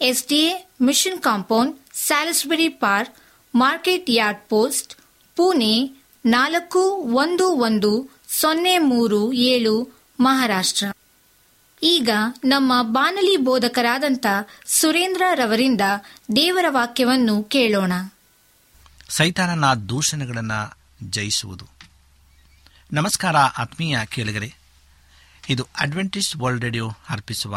SDA mission compound, Salisbury park, market yard post, Pune ನಾಲ್ಕು ಒಂದು ಒಂದು ಸೊನ್ನೆ ಮೂರು ಏಳು, ಮಹಾರಾಷ್ಟ್ರ. ಈಗ ನಮ್ಮ ಬಾನಲಿ ಬೋಧಕರಾದಂಥ ಸುರೇಂದ್ರ ರವರಿಂದ ದೇವರ ವಾಕ್ಯವನ್ನು ಕೇಳೋಣ. ಸೈತಾನನ ದೂಷಣೆಗಳನ್ನು ಜಯಿಸುವುದು. ನಮಸ್ಕಾರ ಆತ್ಮೀಯ ಕೇಳಿಗರೆ, ಇದು ಅಡ್ವೆಂಟಿಸ್ಟ್ ವರ್ಲ್ಡ್ ರೇಡಿಯೋ ಅರ್ಪಿಸುವ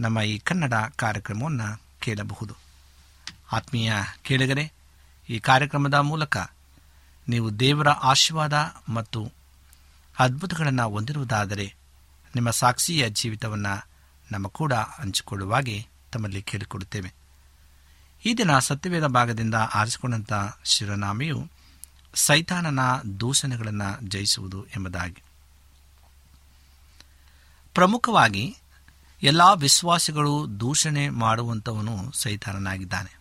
ನಮ್ಮ ಈ ಕನ್ನಡ ಕಾರ್ಯಕ್ರಮವನ್ನು ಕೇಳಬಹುದು. ಆತ್ಮೀಯ ಕೇಳಿಗರೆ, ಈ ಕಾರ್ಯಕ್ರಮದ ಮೂಲಕ ನೀವು ದೇವರ ಆಶೀರ್ವಾದ ಮತ್ತು ಅದ್ಭುತಗಳನ್ನು ಹೊಂದಿರುವುದಾದರೆ ನಿಮ್ಮ ಸಾಕ್ಷಿಯ ಜೀವಿತವನ್ನು ನಮ್ಮ ಕೂಡ ಹಂಚಿಕೊಳ್ಳುವಾಗೆ ತಮ್ಮಲ್ಲಿ ಕೇಳಿಕೊಡುತ್ತೇವೆ. ಈ ದಿನ ಸತ್ಯವೇದ ಭಾಗದಿಂದ ಆರಿಸಿಕೊಂಡಂಥ ಶಿರನಾಮೆಯು ಸೈತಾನನ ದೂಷಣೆಗಳನ್ನು ಜಯಿಸುವುದು ಎಂಬುದಾಗಿ. ಪ್ರಮುಖವಾಗಿ ಎಲ್ಲ ವಿಶ್ವಾಸಿಗಳು ದೂಷಣೆ ಮಾಡುವಂಥವನು ಸೈತಾನನಾಗಿದ್ದಾನೆ.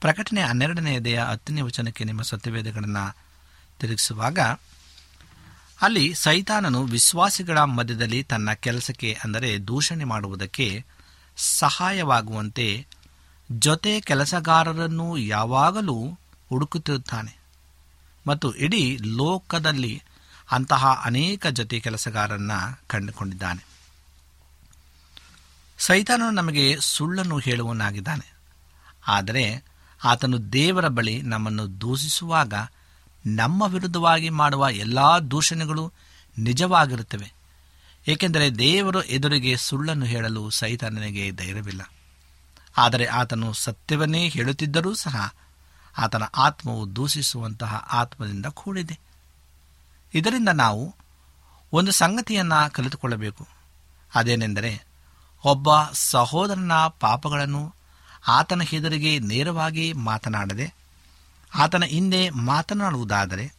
ಪ್ರಕಟಣೆ ಹನ್ನೆರಡನೆಯದೆಯ ಹತ್ತನೇ ವಚನಕ್ಕೆ ನಿಮ್ಮ ಸತ್ಯವೇದಗಳನ್ನು ತಿರುಗಿಸುವಾಗ, ಅಲ್ಲಿ ಸೈತಾನನು ವಿಶ್ವಾಸಿಗಳ ಮಧ್ಯದಲ್ಲಿ ತನ್ನ ಕೆಲಸಕ್ಕೆ ಅಂದರೆ ದೂಷಣೆ ಮಾಡುವುದಕ್ಕೆ ಸಹಾಯವಾಗುವಂತೆ ಜೊತೆ ಕೆಲಸಗಾರರನ್ನು ಯಾವಾಗಲೂ ಹುಡುಕುತ್ತಿರುತ್ತಾನೆ. ಮತ್ತು ಇಡೀ ಲೋಕದಲ್ಲಿ ಅಂತಹ ಅನೇಕ ಜೊತೆ ಕೆಲಸಗಾರರನ್ನು ಕಂಡುಕೊಂಡಿದ್ದಾನೆ. ಸೈತಾನನು ನಮಗೆ ಸುಳ್ಳನ್ನು ಹೇಳುವನಾಗಿದ್ದಾನೆ ಆದರೆ ಆತನು ದೇವರ ಬಳಿ ನಮ್ಮನ್ನು ದೂಷಿಸುವಾಗ ನಮ್ಮ ವಿರುದ್ಧವಾಗಿ ಮಾಡುವ ಎಲ್ಲ ದೂಷಣೆಗಳು ನಿಜವಾಗಿರುತ್ತವೆ. ಏಕೆಂದರೆ ದೇವರು ಎದುರಿಗೆ ಸುಳ್ಳನ್ನು ಹೇಳಲು ಸೈತಾನನಿಗೆ ಧೈರ್ಯವಿಲ್ಲ. ಆದರೆ ಆತನು ಸತ್ಯವನ್ನೇ ಹೇಳುತ್ತಿದ್ದರೂ ಸಹ ಆತನ ಆತ್ಮವು ದೂಷಿಸುವಂತಹ ಆತ್ಮದಿಂದ ಕೂಡಿದೆ. ಇದರಿಂದ ನಾವು ಒಂದು ಸಂಗತಿಯನ್ನು ಕಲಿತುಕೊಳ್ಳಬೇಕು. ಅದೇನೆಂದರೆ ಒಬ್ಬ ಸಹೋದರನ ಪಾಪಗಳನ್ನು ಆತನ ಹೆದರಿಗೆ ನೇರವಾಗಿ ಮಾತನಾಡದೆ ಆತನ ಹಿಂದೆ ಮಾತನಾಡುವುದಾದರೆ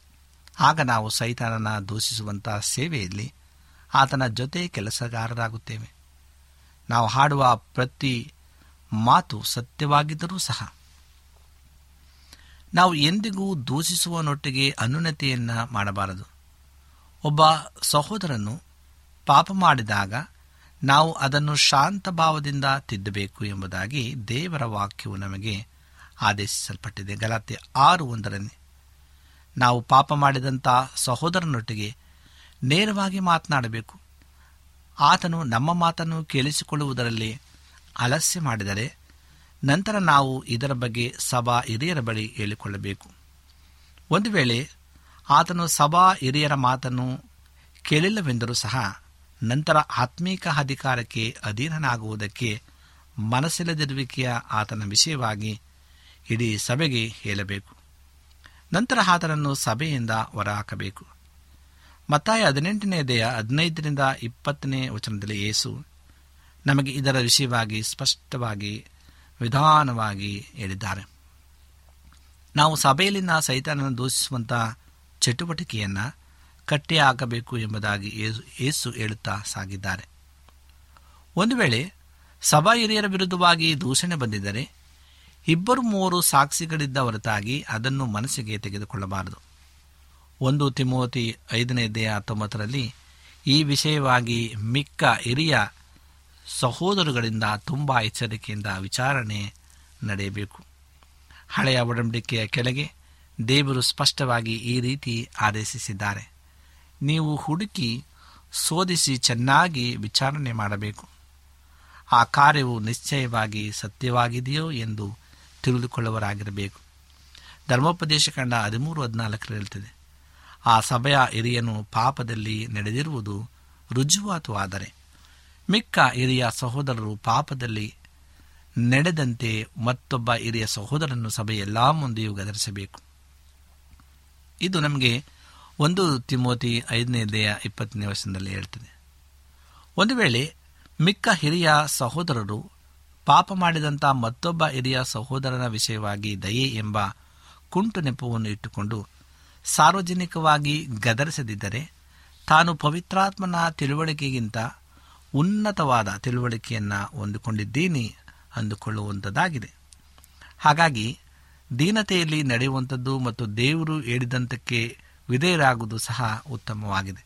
ಆಗ ನಾವು ಸೈತಾನನ ದೂಷಿಸುವಂತಹ ಸೇವೆಯಲ್ಲಿ ಆತನ ಜೊತೆ ಕೆಲಸಗಾರರಾಗುತ್ತೇವೆ. ನಾವು ಹಾಡುವ ಪ್ರತಿ ಮಾತು ಸತ್ಯವಾಗಿದ್ದರೂ ಸಹ ನಾವು ಎಂದಿಗೂ ದೂಷಿಸುವನೊಟ್ಟಿಗೆ ಅನ್ಯೂನತೆಯನ್ನು ಮಾಡಬಾರದು. ಒಬ್ಬ ಸಹೋದರನು ಪಾಪ ಮಾಡಿದಾಗ ನಾವು ಅದನ್ನು ಶಾಂತ ಭಾವದಿಂದ ತಿದ್ದಬೇಕು ಎಂಬುದಾಗಿ ದೇವರ ವಾಕ್ಯವು ನಮಗೆ ಆದೇಶಿಸಲ್ಪಟ್ಟಿದೆ. ಗಲಾತೆ ಆರು ಒಂದರಲ್ಲಿ, ನಾವು ಪಾಪ ಮಾಡಿದಂಥ ಸಹೋದರನೊಟ್ಟಿಗೆ ನೇರವಾಗಿ ಮಾತನಾಡಬೇಕು. ಆತನು ನಮ್ಮ ಮಾತನ್ನು ಕೇಳಿಸಿಕೊಳ್ಳುವುದರಲ್ಲಿ ಅಲಸ್ಯ ಮಾಡಿದರೆ ನಂತರ ನಾವು ಇದರ ಬಗ್ಗೆ ಸಭಾ ಹಿರಿಯರ ಬಳಿ ಹೇಳಿಕೊಳ್ಳಬೇಕು. ಒಂದು ವೇಳೆ ಆತನು ಸಭಾ ಹಿರಿಯರ ಮಾತನ್ನು ಕೇಳಿಲ್ಲವೆಂದರೂ ಸಹ ನಂತರ ಆತ್ಮೀಕ ಅಧಿಕಾರಕ್ಕೆ ಅಧೀನನಾಗುವುದಕ್ಕೆ ಮನಸ್ಸಿಲ್ಲದಿರುವಿಕೆಯ ಆತನ ವಿಷಯವಾಗಿ ಇಡೀ ಸಭೆಗೆ ಹೇಳಬೇಕು. ನಂತರ ಆತನನ್ನು ಸಭೆಯಿಂದ ಹೊರಹಾಕಬೇಕು. ಮತ್ತಾಯ ಹದಿನೆಂಟನೆಯದೆಯ ಹದಿನೈದರಿಂದ ಇಪ್ಪತ್ತನೇ ವಚನದಲ್ಲಿ ಯೇಸು ನಮಗೆ ಇದರ ವಿಷಯವಾಗಿ ಸ್ಪಷ್ಟವಾಗಿ, ವಿಧಾನವಾಗಿ ಹೇಳಿದ್ದಾರೆ. ನಾವು ಸಭೆಯಲ್ಲಿನ ಸೈತಾನನ್ನು ದೂಷಿಸುವಂಥ ಚಟುವಟಿಕೆಯನ್ನು ಕಟ್ಟಿ ಹಾಕಬೇಕು ಎಂಬುದಾಗಿ ಯೇಸು ಹೇಳುತ್ತಾ ಸಾಗಿದ್ದಾರೆ. ಒಂದು ವೇಳೆ ಸಭಾ ಹಿರಿಯರ ವಿರುದ್ಧವಾಗಿ ದೂಷಣೆ ಬಂದಿದ್ದರೆ ಇಬ್ಬರು ಮೂವರು ಸಾಕ್ಷಿಗಳಿದ್ದ ಹೊರತಾಗಿ ಅದನ್ನು ಮನಸ್ಸಿಗೆ ತೆಗೆದುಕೊಳ್ಳಬಾರದು. ಒಂದು ತಿಮೋತಿ ಐದನೇ ದೇಹ ಹತ್ತೊಂಬತ್ತರಲ್ಲಿ ಈ ವಿಷಯವಾಗಿ ಮಿಕ್ಕ ಹಿರಿಯ ಸಹೋದರುಗಳಿಂದ ತುಂಬ ಎಚ್ಚರಿಕೆಯಿಂದ ವಿಚಾರಣೆ ನಡೆಯಬೇಕು. ಹಳೆಯ ಒಡಂಬಡಿಕೆಯ ಕೆಳಗೆ ದೇವರು ಸ್ಪಷ್ಟವಾಗಿ ಈ ರೀತಿ ಆದೇಶಿಸಿದ್ದಾರೆ. ನೀವು ಹುಡುಕಿ ಶೋಧಿಸಿ ಚೆನ್ನಾಗಿ ವಿಚಾರಣೆ ಮಾಡಬೇಕು. ಆ ಕಾರ್ಯವು ನಿಶ್ಚಯವಾಗಿ ಸತ್ಯವಾಗಿದೆಯೋ ಎಂದು ತಿಳಿದುಕೊಳ್ಳುವರಾಗಿರಬೇಕು ಧರ್ಮೋಪದೇಶ ಕಂಡ ಹದಿಮೂರು ಹದಿನಾಲ್ಕರ ಹೇಳ್ತದೆ, ಆ ಸಭೆಯ ಹಿರಿಯನು ಪಾಪದಲ್ಲಿ ನಡೆದಿರುವುದು ರುಜುವಾತುವಾದರೆ. ಮಿಕ್ಕ ಹಿರಿಯ ಸಹೋದರರು ಪಾಪದಲ್ಲಿ ನಡೆದಂತೆ ಮತ್ತೊಬ್ಬ ಹಿರಿಯ ಸಹೋದರನ್ನು ಸಭೆ ಎಲ್ಲ ಮುಂದೆಯೂ ಗದರಿಸಬೇಕು. ಇದು ನಮಗೆ ಒಂದು ತಿಮೋತಿ ಐದನೇ ದೇಹ ಇಪ್ಪತ್ತನೇ ವರ್ಷದಲ್ಲಿ ಹೇಳ್ತದೆ ಒಂದು ವೇಳೆ ಮಿಕ್ಕ ಹಿರಿಯ ಸಹೋದರರು ಪಾಪ ಮಾಡಿದಂಥ ಮತ್ತೊಬ್ಬ ಹಿರಿಯ ಸಹೋದರನ ವಿಷಯವಾಗಿ ದಯೆ ಎಂಬ ಕುಂಟು ನೆಪವನ್ನು ಇಟ್ಟುಕೊಂಡು ಸಾರ್ವಜನಿಕವಾಗಿ ಗದರಿಸದಿದ್ದರೆ ತಾನು ಪವಿತ್ರಾತ್ಮನ ತಿಳುವಳಿಕೆಗಿಂತ ಉನ್ನತವಾದ ತಿಳುವಳಿಕೆಯನ್ನು ಹೊಂದಿಕೊಂಡಿದ್ದೀನಿ ಅಂದುಕೊಳ್ಳುವಂಥದ್ದಾಗಿದೆ ಹಾಗಾಗಿ ದೀನತೆಯಲ್ಲಿ ನಡೆಯುವಂಥದ್ದು ಮತ್ತು ದೇವರು ಹೇಳಿದಂತಕ್ಕೆ ವಿಧೇಯರಾಗುವುದು ಸಹ ಉತ್ತಮವಾಗಿದೆ.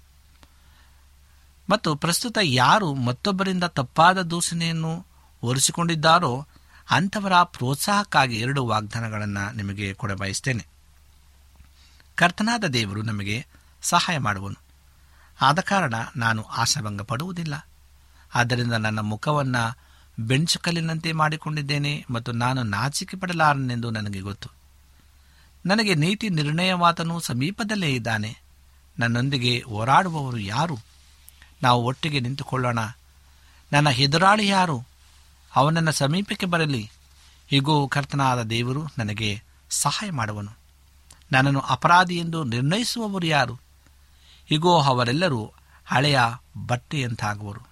ಮತ್ತು ಪ್ರಸ್ತುತ ಯಾರು ಮತ್ತೊಬ್ಬರಿಂದ ತಪ್ಪಾದ ದೂಷಣೆಯನ್ನು ಒರೆಸಿಕೊಂಡಿದ್ದಾರೋ ಅಂಥವರ ಪ್ರೋತ್ಸಾಹಕ್ಕಾಗಿ ಎರಡು ವಾಗ್ದಾನಗಳನ್ನು ನಿಮಗೆ ಕೊಡಬಯಸ್ತೇನೆ ಕರ್ತನಾದ ದೇವರು ನಮಗೆ ಸಹಾಯ ಮಾಡುವನು. ಆದ ಕಾರಣ ನಾನು ಆಶಾಭಂಗ ಪಡುವುದಿಲ್ಲ. ಆದ್ದರಿಂದ ನನ್ನ ಮುಖವನ್ನು ಬೆಂಚುಕಲ್ಲಿನಂತೆ ಮಾಡಿಕೊಂಡಿದ್ದೇನೆ ಮತ್ತು ನಾನು ನಾಚಿಕೆ ಪಡಲಾರನೆಂದು ನನಗೆ ಗೊತ್ತು. ನನಗೆ ನೀತಿ ನಿರ್ಣಯವಾತನು ಸಮೀಪದಲ್ಲೇ ಇದ್ದಾನೆ. ನನ್ನೊಂದಿಗೆ ಹೋರಾಡುವವರು ಯಾರು? ನಾವು ಒಟ್ಟಿಗೆ ನಿಂತುಕೊಳ್ಳೋಣ. ನನ್ನ ಹೆದುರಾಳಿ ಯಾರು? ಅವನನ್ನ ಸಮೀಪಕ್ಕೆ ಬರಲಿ. ಹೀಗೂ ಕರ್ತನಾದ ದೇವರು ನನಗೆ ಸಹಾಯ ಮಾಡುವನು. ನನ್ನನ್ನು ಅಪರಾಧಿ ಎಂದು ನಿರ್ಣಯಿಸುವವರು ಯಾರು? ಹೀಗೋ ಅವರೆಲ್ಲರೂ ಹಳೆಯ ಬಟ್ಟೆಯಂತಾಗುವರು.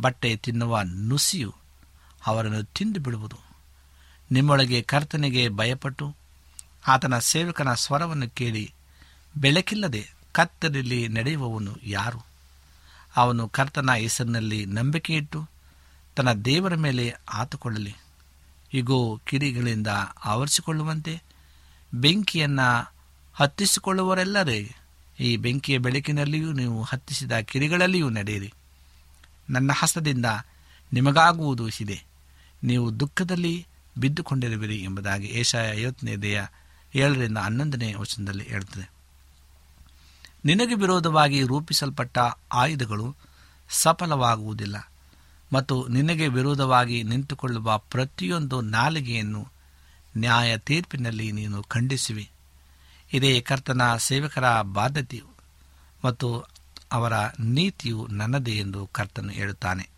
ಬಟ್ಟೆ ತಿನ್ನುವ ನುಸಿಯು ಅವರನ್ನು ತಿಂದು ಬಿಡುವುದು. ನಿಮ್ಮೊಳಗೆ ಕರ್ತನಿಗೆ ಭಯಪಟ್ಟು ಆತನ ಸೇವಕನ ಸ್ವರವನ್ನು ಕೇಳಿ, ಬೆಳಕಿಲ್ಲದೆ ಕತ್ತಲಲ್ಲಿ ನಡೆಯುವವನು ಯಾರು? ಅವನು ಕರ್ತನ ಹೆಸರಿನಲ್ಲಿ ನಂಬಿಕೆಯಿಟ್ಟು ತನ್ನ ದೇವರ ಮೇಲೆ ಆತುಕೊಳ್ಳಲಿ. ಇಗೋ ಕಿಡಿಗಳಿಂದ ಆವರಿಸಿಕೊಳ್ಳುವಂತೆ ಬೆಂಕಿಯನ್ನು ಹತ್ತಿಸಿಕೊಳ್ಳುವರೆಲ್ಲರೇ ಈ ಬೆಂಕಿಯ ಬೆಳಕಿನಲ್ಲಿಯೂ ನೀವು ಹತ್ತಿಸಿದ ಕಿಡಿಗಳಲ್ಲಿಯೂ ನಡೆಯಿರಿ. ನನ್ನ ಹಸ್ತದಿಂದ ನಿಮಗಾಗುವುದು ಇದೆ. ನೀವು ದುಃಖದಲ್ಲಿ ಬಿದ್ದುಕೊಂಡಿರುವಿರಿ ಎಂಬುದಾಗಿ ಏಷಾಯ ಐವತ್ತನೇ ದೇಹ ಏಳರಿಂದ ಹನ್ನೊಂದನೇ ವಚನದಲ್ಲಿ ಹೇಳ್ತದೆ ನಿನಗೆ ವಿರೋಧವಾಗಿ ರೂಪಿಸಲ್ಪಟ್ಟ ಆಯುಧಗಳು ಸಫಲವಾಗುವುದಿಲ್ಲ ಮತ್ತು ನಿನಗೆ ವಿರೋಧವಾಗಿ ನಿಂತುಕೊಳ್ಳುವ ಪ್ರತಿಯೊಂದು ನಾಲಿಗೆಯನ್ನು ನ್ಯಾಯ ತೀರ್ಪಿನಲ್ಲಿ ನೀನು ಖಂಡಿಸುವಿ. ಇದೇ ಕರ್ತನ ಸೇವಕರ ಬಾಧ್ಯತೆಯು ಮತ್ತು ಅವರ ನೀತಿಯು ನನ್ನದೇ ಎಂದು ಕರ್ತನು ಹೇಳುತ್ತಾನೆ.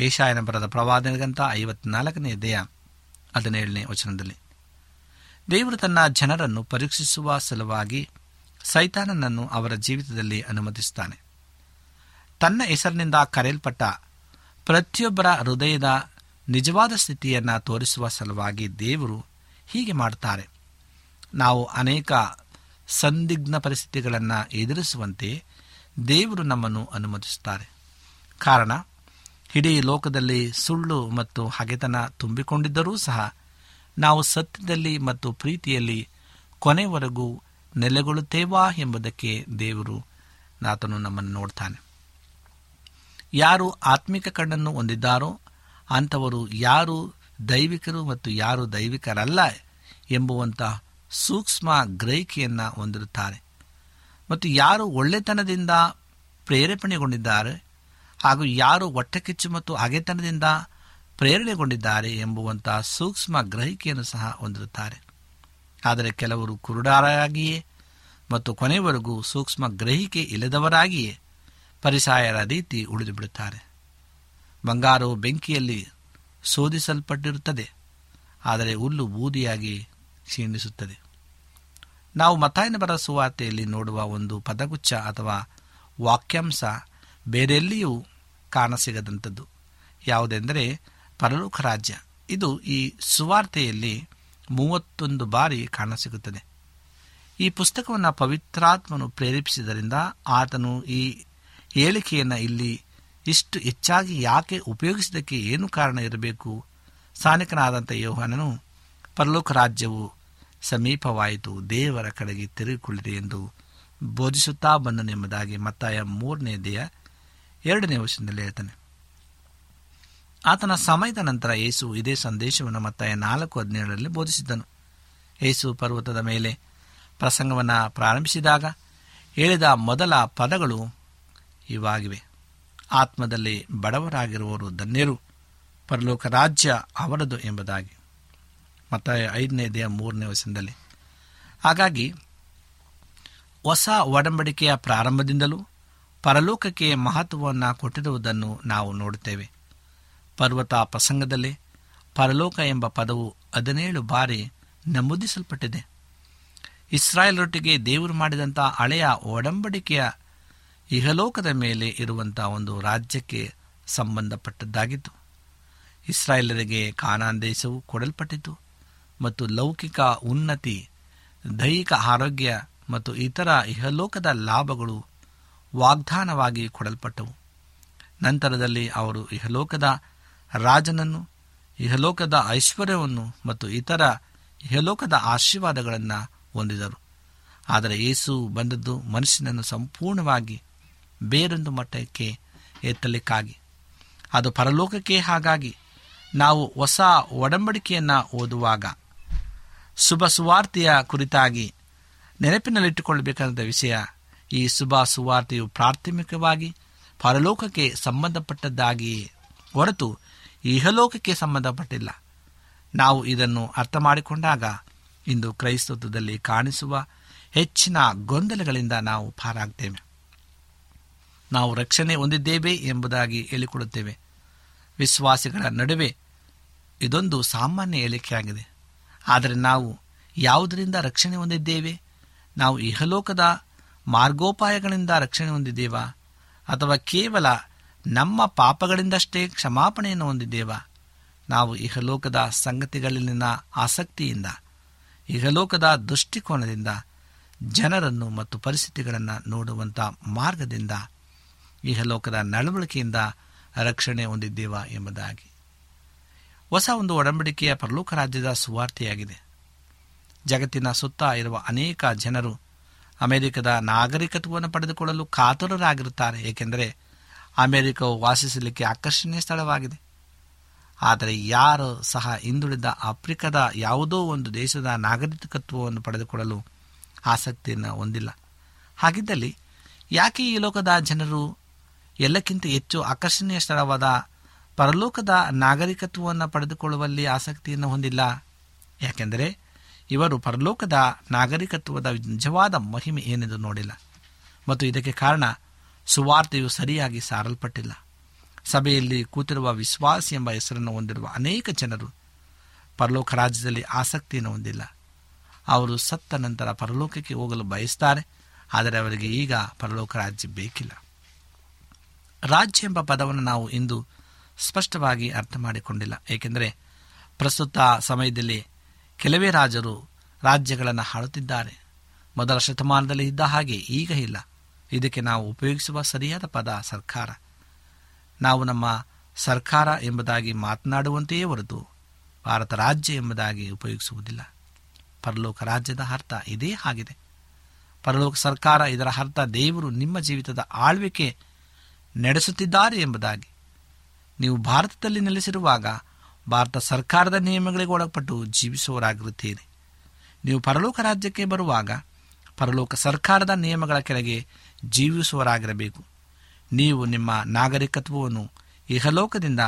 ಏಷಾಯನ ಬರದ ಪ್ರವಾದನೆಗಂತ ಐವತ್ನಾಲ್ಕನೇ ದೇಹ ಹದಿನೇಳನೇ ವಚನದಲ್ಲಿ. ದೇವರು ತನ್ನ ಜನರನ್ನು ಪರೀಕ್ಷಿಸುವ ಸಲುವಾಗಿ ಸೈತಾನನನ್ನು ಅವರ ಜೀವಿತದಲ್ಲಿ ಅನುಮತಿಸುತ್ತಾನೆ. ತನ್ನ ಹೆಸರಿನಿಂದ ಕರೆಯಲ್ಪಟ್ಟ ಪ್ರತಿಯೊಬ್ಬರ ಹೃದಯದ ನಿಜವಾದ ಸ್ಥಿತಿಯನ್ನು ತೋರಿಸುವ ಸಲುವಾಗಿ ದೇವರು ಹೀಗೆ ಮಾಡುತ್ತಾರೆ. ನಾವು ಅನೇಕ ಸಂದಿಗ್ಧ ಪರಿಸ್ಥಿತಿಗಳನ್ನು ಎದುರಿಸುವಂತೆ ದೇವರು ನಮ್ಮನ್ನು ಅನುಮತಿಸುತ್ತಾರೆ. ಕಾರಣ, ಇಡೀ ಲೋಕದಲ್ಲಿ ಸುಳ್ಳು ಮತ್ತು ಹಗೆತನ ತುಂಬಿಕೊಂಡಿದ್ದರೂ ಸಹ ನಾವು ಸತ್ಯದಲ್ಲಿ ಮತ್ತು ಪ್ರೀತಿಯಲ್ಲಿ ಕೊನೆವರೆಗೂ ನೆಲೆಗೊಳ್ಳುತ್ತೇವಾ ಎಂಬುದಕ್ಕೆ ದೇವರು ನಾತನು ನಮ್ಮನ್ನು ನೋಡ್ತಾನೆ. ಯಾರು ಆತ್ಮಿಕ ಕಣ್ಣನ್ನು ಹೊಂದಿದ್ದಾರೋ ಅಂಥವರು ಯಾರು ದೈವಿಕರು ಮತ್ತು ಯಾರು ದೈವಿಕರಲ್ಲ ಎಂಬುವಂಥ ಸೂಕ್ಷ್ಮ ಗ್ರಹಿಕೆಯನ್ನು ಹೊಂದಿರುತ್ತಾರೆ. ಮತ್ತು ಯಾರು ಒಳ್ಳೆತನದಿಂದ ಪ್ರೇರೇಪಣೆಗೊಂಡಿದ್ದಾರೆ ಹಾಗೂ ಯಾರು ಹೊಟ್ಟೆಕಿಚ್ಚು ಮತ್ತು ಹಗೆತನದಿಂದ ಪ್ರೇರಣೆಗೊಂಡಿದ್ದಾರೆ ಎಂಬುವಂತಹ ಸೂಕ್ಷ್ಮ ಗ್ರಹಿಕೆಯನ್ನು ಸಹ ಹೊಂದಿರುತ್ತಾರೆ. ಆದರೆ ಕೆಲವರು ಕುರುಡಾರಾಗಿಯೇ ಮತ್ತು ಕೊನೆವರೆಗೂ ಸೂಕ್ಷ್ಮ ಗ್ರಹಿಕೆ ಇಲ್ಲದವರಾಗಿಯೇ ಪರಿಸಾಯರ ರೀತಿ ಉಳಿದು ಬಿಡುತ್ತಾರೆ ಬಂಗಾರವು ಬೆಂಕಿಯಲ್ಲಿ ಶೋಧಿಸಲ್ಪಟ್ಟಿರುತ್ತದೆ ಆದರೆ ಹುಲ್ಲು ಬೂದಿಯಾಗಿ ಕ್ಷೀಣಿಸುತ್ತದೆ. ನಾವು ಮತಾಯನ ಬರ ಸುವಾರ್ತೆಯಲ್ಲಿ ನೋಡುವ ಒಂದು ಪದಗುಚ್ಛ ಅಥವಾ ವಾಕ್ಯಾಂಶ ಬೇರೆಲ್ಲಿಯೂ ಕಾಣಸಿಗದಂಥದ್ದು. ಯಾವುದೆಂದರೆ ಪರಲೋಕ ರಾಜ್ಯ ಇದು ಈ ಸುವಾರ್ತೆಯಲ್ಲಿ ಮೂವತ್ತೊಂದು ಬಾರಿ ಕಾಣಸಿಗುತ್ತದೆ. ಈ ಪುಸ್ತಕವನ್ನು ಪವಿತ್ರಾತ್ಮನು ಪ್ರೇರೇಪಿಸಿದ್ದರಿಂದ ಆತನು ಈ ಹೇಳಿಕೆಯನ್ನು ಇಲ್ಲಿ ಇಷ್ಟು ಹೆಚ್ಚಾಗಿ ಯಾಕೆ ಉಪಯೋಗಿಸಿದ್ದಕ್ಕೆ ಏನು ಕಾರಣ ಇರಬೇಕು? ಸ್ಥಾನಿಕನಾದಂಥ ಯೋಹನನು, ಪರಲೋಕ ರಾಜ್ಯವು ಸಮೀಪವಾಯಿತು, ದೇವರ ಕಡೆಗೆ ತಿರುಗಿಕೊಳ್ಳಿದೆ ಎಂದು ಬೋಧಿಸುತ್ತಾ ಬಂದನೆಂಬುದಾಗಿ ಮತ್ತಾಯ ಮೂರನೇ ದೇಹ ಎರಡನೇ ವರ್ಷದಲ್ಲಿ ಹೇಳ್ತಾನೆ. ಆತನ ಸಮಯದ ನಂತರ ಯೇಸು ಇದೇ ಸಂದೇಶವನ್ನು ಮತ್ತಾಯ ನಾಲ್ಕು ಹದಿನೇಳರಲ್ಲಿ ಬೋಧಿಸಿದ್ದನು. ಯೇಸು ಪರ್ವತದ ಮೇಲೆ ಪ್ರಸಂಗವನ್ನು ಪ್ರಾರಂಭಿಸಿದಾಗ ಹೇಳಿದ ಮೊದಲ ಪದಗಳು ಇವಾಗಿವೆ. ಆತ್ಮದಲ್ಲಿ ಬಡವರಾಗಿರುವವರು ಧನ್ಯರು, ಪರಲೋಕ ರಾಜ್ಯ ಅವರದು ಎಂಬುದಾಗಿ. ಮತ್ತು ಐದನೇ ದೇಹ ಮೂರನೇ ವಯಸ್ಸಿನಲ್ಲಿ ಹಾಗಾಗಿ ಹೊಸ ಒಡಂಬಡಿಕೆಯ ಪ್ರಾರಂಭದಿಂದಲೂ ಪರಲೋಕಕ್ಕೆ ಮಹತ್ವವನ್ನು ಕೊಟ್ಟಿರುವುದನ್ನು ನಾವು ನೋಡುತ್ತೇವೆ. ಪರ್ವತ ಪ್ರಸಂಗದಲ್ಲಿ ಪರಲೋಕ ಎಂಬ ಪದವು ಹದಿನೇಳು ಬಾರಿ ನಮೂದಿಸಲ್ಪಟ್ಟಿದೆ. ಇಸ್ರಾಯೇಲರೊಟ್ಟಿಗೆ ದೇವರು ಮಾಡಿದಂಥ ಹಳೆಯ ಒಡಂಬಡಿಕೆಯ ಇಹಲೋಕದ ಮೇಲೆ ಇರುವಂಥ ಒಂದು ರಾಜ್ಯಕ್ಕೆ ಸಂಬಂಧಪಟ್ಟದ್ದಾಗಿತ್ತು. ಇಸ್ರಾಯೇಲರಿಗೆ ಕಾನಾನ್ ದೇಶವು ಕೊಡಲ್ಪಟ್ಟಿತು ಮತ್ತು ಲೌಕಿಕ ಉನ್ನತಿ, ದೈಹಿಕ ಆರೋಗ್ಯ ಮತ್ತು ಇತರ ಇಹಲೋಕದ ಲಾಭಗಳು ವಾಗ್ದಾನವಾಗಿ ಕೊಡಲ್ಪಟ್ಟವು. ನಂತರದಲ್ಲಿ ಅವರು ಇಹಲೋಕದ ರಾಜನನ್ನು, ಇಹಲೋಕದ ಐಶ್ವರ್ಯವನ್ನು ಮತ್ತು ಇತರ ಇಹಲೋಕದ ಆಶೀರ್ವಾದಗಳನ್ನು ಹೊಂದಿದರು. ಆದರೆ ಯೇಸು ಬಂದದ್ದು ಮನುಷ್ಯನನ್ನು ಸಂಪೂರ್ಣವಾಗಿ ಬೇರೊಂದು ಮಟ್ಟಕ್ಕೆ ಎತ್ತಲಿಕ್ಕಾಗಿ. ಅದು ಪರಲೋಕಕ್ಕೆ ಹಾಗಾಗಿ ನಾವು ಹೊಸ ಒಡಂಬಡಿಕೆಯನ್ನು ಓದುವಾಗ ಶುಭ ಸುವಾರ್ತೆಯ ಕುರಿತಾಗಿ ನೆನಪಿನಲ್ಲಿಟ್ಟುಕೊಳ್ಳಬೇಕಾದ ವಿಷಯ, ಈ ಶುಭ ಸುವಾರ್ತೆಯು ಪ್ರಾಥಮಿಕವಾಗಿ ಪರಲೋಕಕ್ಕೆ ಸಂಬಂಧಪಟ್ಟದ್ದಾಗಿಯೇ ಹೊರತು ಇಹಲೋಕಕ್ಕೆ ಸಂಬಂಧಪಟ್ಟಿಲ್ಲ. ನಾವು ಇದನ್ನು ಅರ್ಥ ಮಾಡಿಕೊಂಡಾಗ ಇಂದು ಕ್ರೈಸ್ತತ್ವದಲ್ಲಿ ಕಾಣಿಸುವ ಹೆಚ್ಚಿನ ಗೊಂದಲಗಳಿಂದ ನಾವು ಪಾರಾಗ್ತೇವೆ. ನಾವು ರಕ್ಷಣೆ ಹೊಂದಿದ್ದೇವೆ ಎಂಬುದಾಗಿ ಹೇಳಿಕೊಡುತ್ತೇವೆ. ವಿಶ್ವಾಸಿಗಳ ನಡುವೆ ಇದೊಂದು ಸಾಮಾನ್ಯ ಹೇಳಿಕೆಯಾಗಿದೆ. ಆದರೆ ನಾವು ಯಾವುದರಿಂದ ರಕ್ಷಣೆ ಹೊಂದಿದ್ದೇವೆ? ನಾವು ಇಹಲೋಕದ ಮಾರ್ಗೋಪಾಯಗಳಿಂದ ರಕ್ಷಣೆ ಹೊಂದಿದ್ದೇವಾ? ಅಥವಾ ಕೇವಲ ನಮ್ಮ ಪಾಪಗಳಿಂದಷ್ಟೇ ಕ್ಷಮಾಪಣೆಯನ್ನು ಹೊಂದಿದ್ದೇವ? ನಾವು ಇಹಲೋಕದ ಸಂಗತಿಗಳಲ್ಲಿನ ಆಸಕ್ತಿಯಿಂದ, ಇಹಲೋಕದ ದೃಷ್ಟಿಕೋನದಿಂದ, ಜನರನ್ನು ಮತ್ತು ಪರಿಸ್ಥಿತಿಗಳನ್ನು ನೋಡುವಂಥ ಮಾರ್ಗದಿಂದ, ಇಹಲೋಕದ ನಡವಳಿಕೆಯಿಂದ ರಕ್ಷಣೆ ಹೊಂದಿದ್ದೇವಾ ಎಂಬುದಾಗಿ. ಹೊಸ ಒಂದು ಒಡಂಬಡಿಕೆಯ ಪರಲೋಕ ರಾಜ್ಯದ ಸುವಾರ್ತೆಯಾಗಿದೆ. ಜಗತ್ತಿನ ಸುತ್ತ ಇರುವ ಅನೇಕ ಜನರು ಅಮೆರಿಕದ ನಾಗರಿಕತ್ವವನ್ನು ಪಡೆದುಕೊಳ್ಳಲು ಕಾತುರರಾಗಿರುತ್ತಾರೆ, ಏಕೆಂದರೆ ಅಮೆರಿಕವು ವಾಸಿಸಲಿಕ್ಕೆ ಆಕರ್ಷಣೀಯ ಸ್ಥಳವಾಗಿದೆ. ಆದರೆ ಯಾರು ಸಹ ಹಿಂದುಳಿದ ಆಫ್ರಿಕಾದ ಯಾವುದೋ ಒಂದು ದೇಶದ ನಾಗರಿಕತ್ವವನ್ನು ಪಡೆದುಕೊಳ್ಳಲು ಆಸಕ್ತಿಯನ್ನು ಹೊಂದಿಲ್ಲ. ಹಾಗಿದ್ದಲ್ಲಿ ಯಾಕೆ ಈ ಲೋಕದ ಜನರು ಎಲ್ಲಕ್ಕಿಂತ ಹೆಚ್ಚು ಆಕರ್ಷಣೀಯ ಸ್ಥಳವಾದ ಪರಲೋಕದ ನಾಗರಿಕತ್ವವನ್ನು ಪಡೆದುಕೊಳ್ಳುವಲ್ಲಿ ಆಸಕ್ತಿಯನ್ನು ಹೊಂದಿಲ್ಲ? ಯಾಕೆಂದರೆ ಇವರು ಪರಲೋಕದ ನಾಗರಿಕತ್ವದ ನಿಜವಾದ ಮಹಿಮೆ ಏನೆಂದು ನೋಡಿಲ್ಲ. ಮತ್ತು ಇದಕ್ಕೆ ಕಾರಣ ಸುವಾರ್ತೆಯು ಸರಿಯಾಗಿ ಸಾರಲ್ಪಟ್ಟಿಲ್ಲ. ಸಭೆಯಲ್ಲಿ ಕೂತಿರುವ ವಿಶ್ವಾಸ ಎಂಬ ಹೆಸರನ್ನು ಹೊಂದಿರುವ ಅನೇಕ ಜನರು ಪರಲೋಕ ರಾಜ್ಯದಲ್ಲಿ ಆಸಕ್ತಿಯನ್ನು ಹೊಂದಿಲ್ಲ. ಅವರು ಸತ್ತ ನಂತರ ಪರಲೋಕಕ್ಕೆ ಹೋಗಲು ಬಯಸ್ತಾರೆ, ಆದರೆ ಅವರಿಗೆ ಈಗ ಪರಲೋಕ ರಾಜ್ಯ ಬೇಕಿಲ್ಲ. ರಾಜ್ಯ ಎಂಬ ಪದವನ್ನು ನಾವು ಇಂದು ಸ್ಪಷ್ಟವಾಗಿ ಅರ್ಥ ಮಾಡಿಕೊಂಡಿಲ್ಲ. ಏಕೆಂದರೆ ಪ್ರಸ್ತುತ ಸಮಯದಲ್ಲಿ ಕೆಲವೇ ರಾಜರು ರಾಜ್ಯಗಳನ್ನು ಹಾಳುತ್ತಿದ್ದಾರೆ ಮೊದಲ ಶತಮಾನದಲ್ಲಿ ಇದ್ದ ಹಾಗೆ ಈಗ ಇಲ್ಲ. ಇದಕ್ಕೆ ನಾವು ಉಪಯೋಗಿಸುವ ಸರಿಯಾದ ಪದ ಸರ್ಕಾರ. ನಾವು ನಮ್ಮ ಸರ್ಕಾರ ಎಂಬುದಾಗಿ ಮಾತನಾಡುವಂತೆಯೇ ಹೊರತು ಭಾರತ ರಾಜ್ಯ ಎಂಬುದಾಗಿ ಉಪಯೋಗಿಸುವುದಿಲ್ಲ. ಪರಲೋಕ ರಾಜ್ಯದ ಅರ್ಥ ಇದೇ ಆಗಿದೆ. ಪರಲೋಕ ಸರ್ಕಾರ ಇದರ ಅರ್ಥ ದೇವರು ನಿಮ್ಮ ಜೀವಿತದ ಆಳ್ವಿಕೆ ನಡೆಸುತ್ತಿದ್ದಾರೆ ಎಂಬುದಾಗಿ. ನೀವು ಭಾರತದಲ್ಲಿ ನೆಲೆಸಿರುವಾಗ ಭಾರತ ಸರ್ಕಾರದ ನಿಯಮಗಳಿಗೆ ಒಳಪಟ್ಟು ಜೀವಿಸುವವರಾಗಿರುತ್ತೀರಿ. ನೀವು ಪರಲೋಕ ರಾಜ್ಯಕ್ಕೆ ಬರುವಾಗ ಪರಲೋಕ ಸರ್ಕಾರದ ನಿಯಮಗಳ ಕೆಳಗೆ ಜೀವಿಸುವವರಾಗಿರಬೇಕು. ನೀವು ನಿಮ್ಮ ನಾಗರಿಕತ್ವವನ್ನು ಇಹಲೋಕದಿಂದ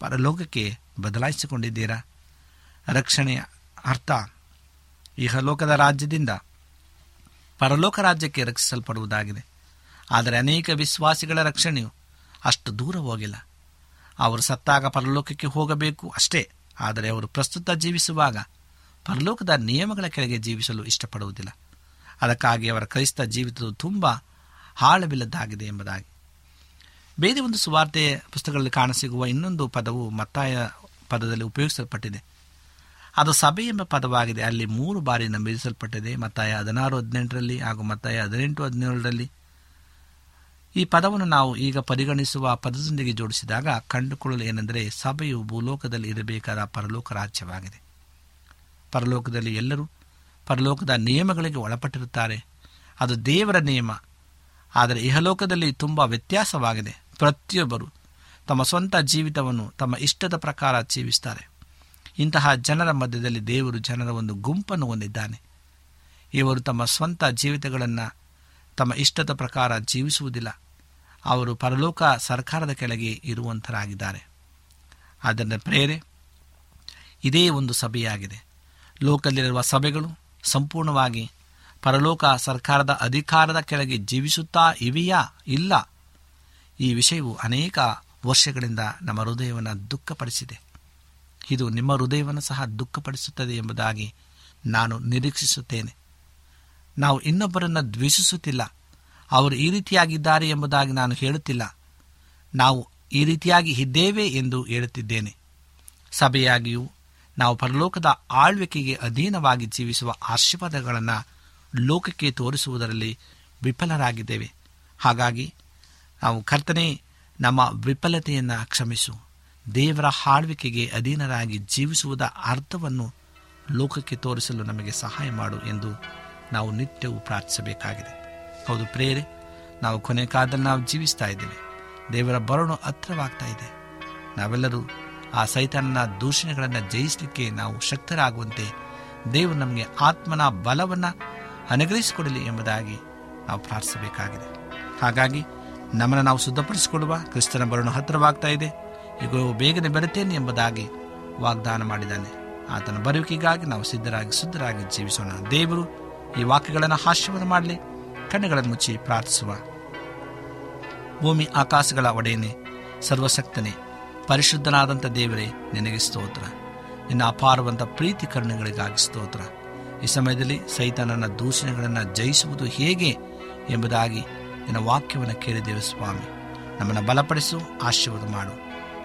ಪರಲೋಕಕ್ಕೆ ಬದಲಾಯಿಸಿಕೊಂಡಿದ್ದೀರಾ? ರಕ್ಷಣೆಯ ಅರ್ಥ, ಇಹಲೋಕದ ರಾಜ್ಯದಿಂದ ಪರಲೋಕ ರಾಜ್ಯಕ್ಕೆ ರಕ್ಷಿಸಲ್ಪಡುವುದಾಗಿದೆ. ಆದರೆ ಅನೇಕ ವಿಶ್ವಾಸಿಗಳ ರಕ್ಷಣೆಯು ಅಷ್ಟು ದೂರ ಹೋಗಿಲ್ಲ. ಅವರು ಸತ್ತಾಗ ಪರಲೋಕಕ್ಕೆ ಹೋಗಬೇಕು ಅಷ್ಟೇ. ಆದರೆ ಅವರು ಪ್ರಸ್ತುತ ಜೀವಿಸುವಾಗ ಪರಲೋಕದ ನಿಯಮಗಳ ಕೆಳಗೆ ಜೀವಿಸಲು ಇಷ್ಟಪಡುವುದಿಲ್ಲ. ಅದಕ್ಕಾಗಿ ಅವರ ಕ್ರೈಸ್ತ ಜೀವಿತವು ತುಂಬ ಹಾಳವಿಲ್ಲದ್ದಾಗಿದೆ ಎಂಬುದಾಗಿ. ಬೇರೆ ಒಂದು ಸುವಾರ್ತೆ ಪುಸ್ತಕಗಳಲ್ಲಿ ಕಾಣಸಿಗುವ ಇನ್ನೊಂದು ಪದವು ಮತ್ತಾಯ ಪದದಲ್ಲಿ ಉಪಯೋಗಿಸಲ್ಪಟ್ಟಿದೆ. ಅದು ಸಭೆ ಎಂಬ ಪದವಾಗಿದೆ. ಅಲ್ಲಿ ಮೂರು ಬಾರಿ ನಮೂದಿಸಲ್ಪಟ್ಟಿದೆ. ಮತ್ತಾಯ ಹದಿನಾರು ಹದಿನೆಂಟರಲ್ಲಿ ಹಾಗೂ ಮತ್ತಾಯ ಹದಿನೆಂಟು ಹದಿನೇಳರಲ್ಲಿ. ಈ ಪದವನ್ನು ನಾವು ಈಗ ಪರಿಗಣಿಸುವ ಪದದೊಂದಿಗೆ ಜೋಡಿಸಿದಾಗ ಕಂಡುಕೊಳ್ಳಲು ಏನೆಂದರೆ ಸಭೆಯು ಭೂಲೋಕದಲ್ಲಿ ಇರಬೇಕಾದ ಪರಲೋಕ ರಾಜ್ಯವಾಗಿದೆ. ಪರಲೋಕದಲ್ಲಿ ಎಲ್ಲರೂ ಪರಲೋಕದ ನಿಯಮಗಳಿಗೆ ಒಳಪಟ್ಟಿರುತ್ತಾರೆ. ಅದು ದೇವರ ನಿಯಮ. ಆದರೆ ಇಹಲೋಕದಲ್ಲಿ ತುಂಬ ವ್ಯತ್ಯಾಸವಾಗಿದೆ. ಪ್ರತಿಯೊಬ್ಬರು ತಮ್ಮ ಸ್ವಂತ ಜೀವಿತವನ್ನು ತಮ್ಮ ಇಷ್ಟದ ಪ್ರಕಾರ ಜೀವಿಸ್ತಾರೆ. ಇಂತಹ ಜನರ ಮಧ್ಯದಲ್ಲಿ ದೇವರು ಜನರ ಒಂದು ಗುಂಪನ್ನು ಹೊಂದಿದ್ದಾನೆ. ಇವರು ತಮ್ಮ ಸ್ವಂತ ಜೀವಿತಗಳನ್ನು ತಮ್ಮ ಇಷ್ಟದ ಪ್ರಕಾರ ಜೀವಿಸುವುದಿಲ್ಲ. ಅವರು ಪರಲೋಕ ಸರ್ಕಾರದ ಕೆಳಗೆ ಇರುವಂತರಾಗಿದ್ದಾರೆ. ಆದ್ದರಿಂದ ಪ್ರೇರೆ, ಇದೇ ಒಂದು ಸಭೆಯಾಗಿದೆ. ಲೋಕದಲ್ಲಿರುವ ಸಭೆಗಳು ಸಂಪೂರ್ಣವಾಗಿ ಪರಲೋಕ ಸರ್ಕಾರದ ಅಧಿಕಾರದ ಕೆಳಗೆ ಜೀವಿಸುತ್ತಾ ಇವೆಯಾ? ಇಲ್ಲ. ಈ ವಿಷಯವು ಅನೇಕ ವರ್ಷಗಳಿಂದ ನಮ್ಮ ಹೃದಯವನ್ನು ದುಃಖಪಡಿಸಿದೆ. ಇದು ನಿಮ್ಮ ಹೃದಯವನ್ನು ಸಹ ದುಃಖಪಡಿಸುತ್ತದೆ ಎಂಬುದಾಗಿ ನಾನು ನಿರೀಕ್ಷಿಸುತ್ತೇನೆ. ನಾವು ಇನ್ನೊಬ್ಬರನ್ನು ದ್ವೇಷಿಸುತ್ತಿಲ್ಲ. ಅವರು ಈ ರೀತಿಯಾಗಿದ್ದಾರೆ ಎಂಬುದಾಗಿ ನಾನು ಹೇಳುತ್ತಿಲ್ಲ. ನಾವು ಈ ರೀತಿಯಾಗಿ ಇದ್ದೇವೆ ಎಂದು ಹೇಳುತ್ತಿದ್ದೇನೆ. ಸಭೆಯಾಗಿಯೂ ನಾವು ಪರಲೋಕದ ಆಳ್ವಿಕೆಗೆ ಅಧೀನವಾಗಿ ಜೀವಿಸುವ ಆಶೀರ್ವಾದಗಳನ್ನು ಲೋಕಕ್ಕೆ ತೋರಿಸುವುದರಲ್ಲಿ ವಿಫಲರಾಗಿದ್ದೇವೆ. ಹಾಗಾಗಿ ನಾವು ಕರ್ತನೆ, ನಮ್ಮ ವಿಫಲತೆಯನ್ನು ಕ್ಷಮಿಸು. ದೇವರ ಹಾಳ್ವಿಕೆಗೆ ಅಧೀನರಾಗಿ ಜೀವಿಸುವುದ ಅರ್ಥವನ್ನು ಲೋಕಕ್ಕೆ ತೋರಿಸಲು ನಮಗೆ ಸಹಾಯ ಮಾಡು ಎಂದು ನಾವು ನಿತ್ಯವೂ ಪ್ರಾರ್ಥಿಸಬೇಕಾಗಿದೆ. ಹೌದು ಪ್ರೇರೆ ನಾವು ಕೊನೆ ಕಾಲದಲ್ಲಿ ನಾವು ಜೀವಿಸ್ತಾ ಇದ್ದೇವೆ. ದೇವರ ಬರಣು ಹತ್ರವಾಗ್ತಾ ಇದೆ. ನಾವೆಲ್ಲರೂ ಆ ಸೈತಾನನ ದೂಷಣೆಗಳನ್ನು ಜಯಿಸಲಿಕ್ಕೆ ನಾವು ಶಕ್ತರಾಗುವಂತೆ ದೇವರು ನಮಗೆ ಆತ್ಮನ ಬಲವನ್ನು ಅನುಗ್ರಹಿಸಿಕೊಡಲಿ ಎಂಬುದಾಗಿ ನಾವು ಪ್ರಾರ್ಥಿಸಬೇಕಾಗಿದೆ. ಹಾಗಾಗಿ ನಮ್ಮನ್ನು ನಾವು ಶುದ್ಧಪಡಿಸಿಕೊಳ್ಳುವ ಕ್ರಿಸ್ತನ ಬರಣ ಹತ್ತಿರವಾಗ್ತಾ ಇದೆ. ಈಗ ಬೇಗನೆ ಬರುತ್ತೇನೆ ಎಂಬುದಾಗಿ ವಾಗ್ದಾನ ಮಾಡಿದ್ದಾನೆ. ಆತನ ಬರುವಿಕೆಗಾಗಿ ನಾವು ಸಿದ್ಧರಾಗಿ, ಶುದ್ಧರಾಗಿ ಜೀವಿಸೋಣ. ದೇವರು ಈ ವಾಕ್ಯಗಳನ್ನು ಹಾಸ್ಯವನ್ನು ಮಾಡಲಿ, ಕಣ್ಣುಗಳನ್ನು ಮುಚ್ಚಿ ಪ್ರಾರ್ಥಿಸುವ. ಭೂಮಿ ಆಕಾಶಗಳ ಒಡೆಯನೆ ಸರ್ವಸಕ್ತನೆ ಪರಿಶುದ್ಧನಾದಂಥ ದೇವರೇ, ನಿನಗೆ ಸ್ತೋತ್ರ. ನಿನ್ನ ಅಪಾರವಂಥ ಪ್ರೀತಿ ಕರುಣೆಗಳಿಗಾಗಿ ಸ್ತೋತ್ರ. ಈ ಸಮಯದಲ್ಲಿ ಸೈತಾನನ ದೂಷಣೆಗಳನ್ನು ಜಯಿಸುವುದು ಹೇಗೆ ಎಂಬುದಾಗಿ ನಿನ್ನ ವಾಕ್ಯವನ್ನು ಕೇಳಿದ್ದೇವೆ ಸ್ವಾಮಿ ನಮ್ಮನ್ನು ಬಲಪಡಿಸು, ಆಶೀರ್ವಾದ ಮಾಡು.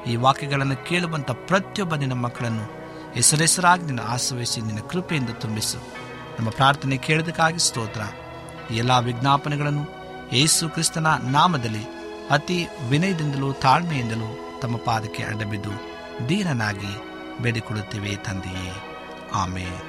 ಈ ವಾಕ್ಯಗಳನ್ನು ಕೇಳುವಂಥ ಪ್ರತಿಯೊಬ್ಬ ನಿನ್ನ ಮಕ್ಕಳನ್ನು ಹೆಸರೆಸರಾಗಿ ನಿನ್ನ ಆಶ್ರಯಿಸಿ ನಿನ್ನ ಕೃಪೆಯಿಂದ ತುಂಬಿಸು. ನಮ್ಮ ಪ್ರಾರ್ಥನೆ ಕೇಳೋದಕ್ಕಾಗಿ ಸ್ತೋತ್ರ. ಎಲ್ಲ ವಿಜ್ಞಾಪನೆಗಳನ್ನು ಯೇಸು ಕ್ರಿಸ್ತನ ನಾಮದಲ್ಲಿ ಅತಿ ವಿನಯದಿಂದಲೂ ತಾಳ್ಮೆಯಿಂದಲೂ ತಮ್ಮ ಪಾದಕ್ಕೆ ಅಡ್ಡಬಿದ್ದು ದೀನನಾಗಿ ಬೇಡಿಕೊಳ್ಳುತ್ತೇವೆ ತಂದೆಯೇ. ಆಮೇಲೆ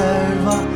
ನನ್ನ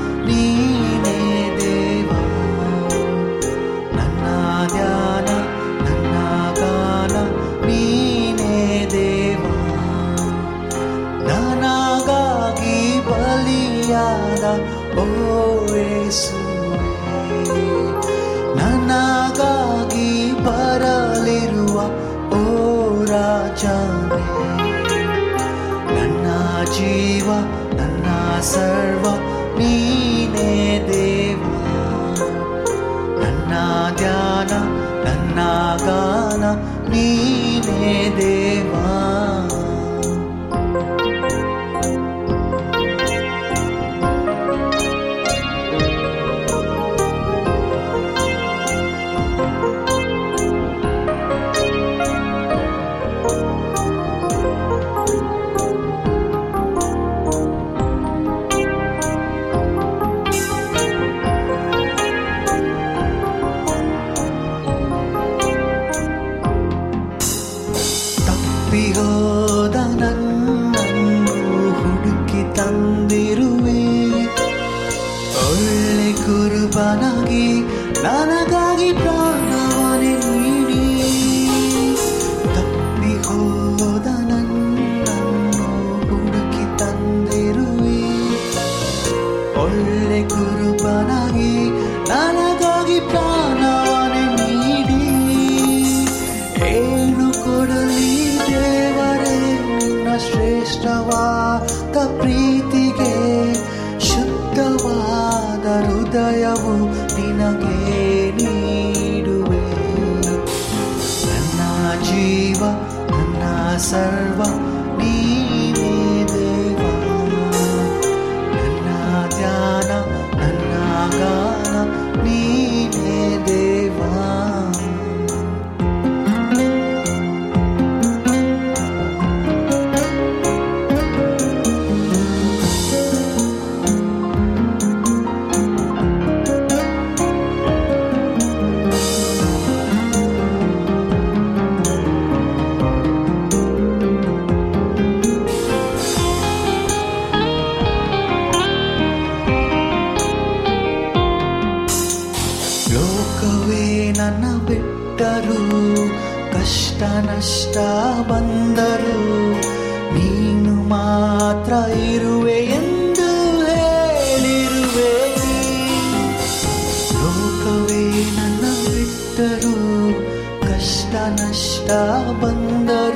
answer ಕಷ್ಟ ನಷ್ಟ ಬಂದರು ನೀನು ಮಾತ್ರ ಇರುವೆ ಎಂದು ಹೇಳಿರುವೆ. ಲೋಕವೇ ನನ್ನ ಬಿಟ್ಟರು ಕಷ್ಟ ನಷ್ಟ ಬಂದರು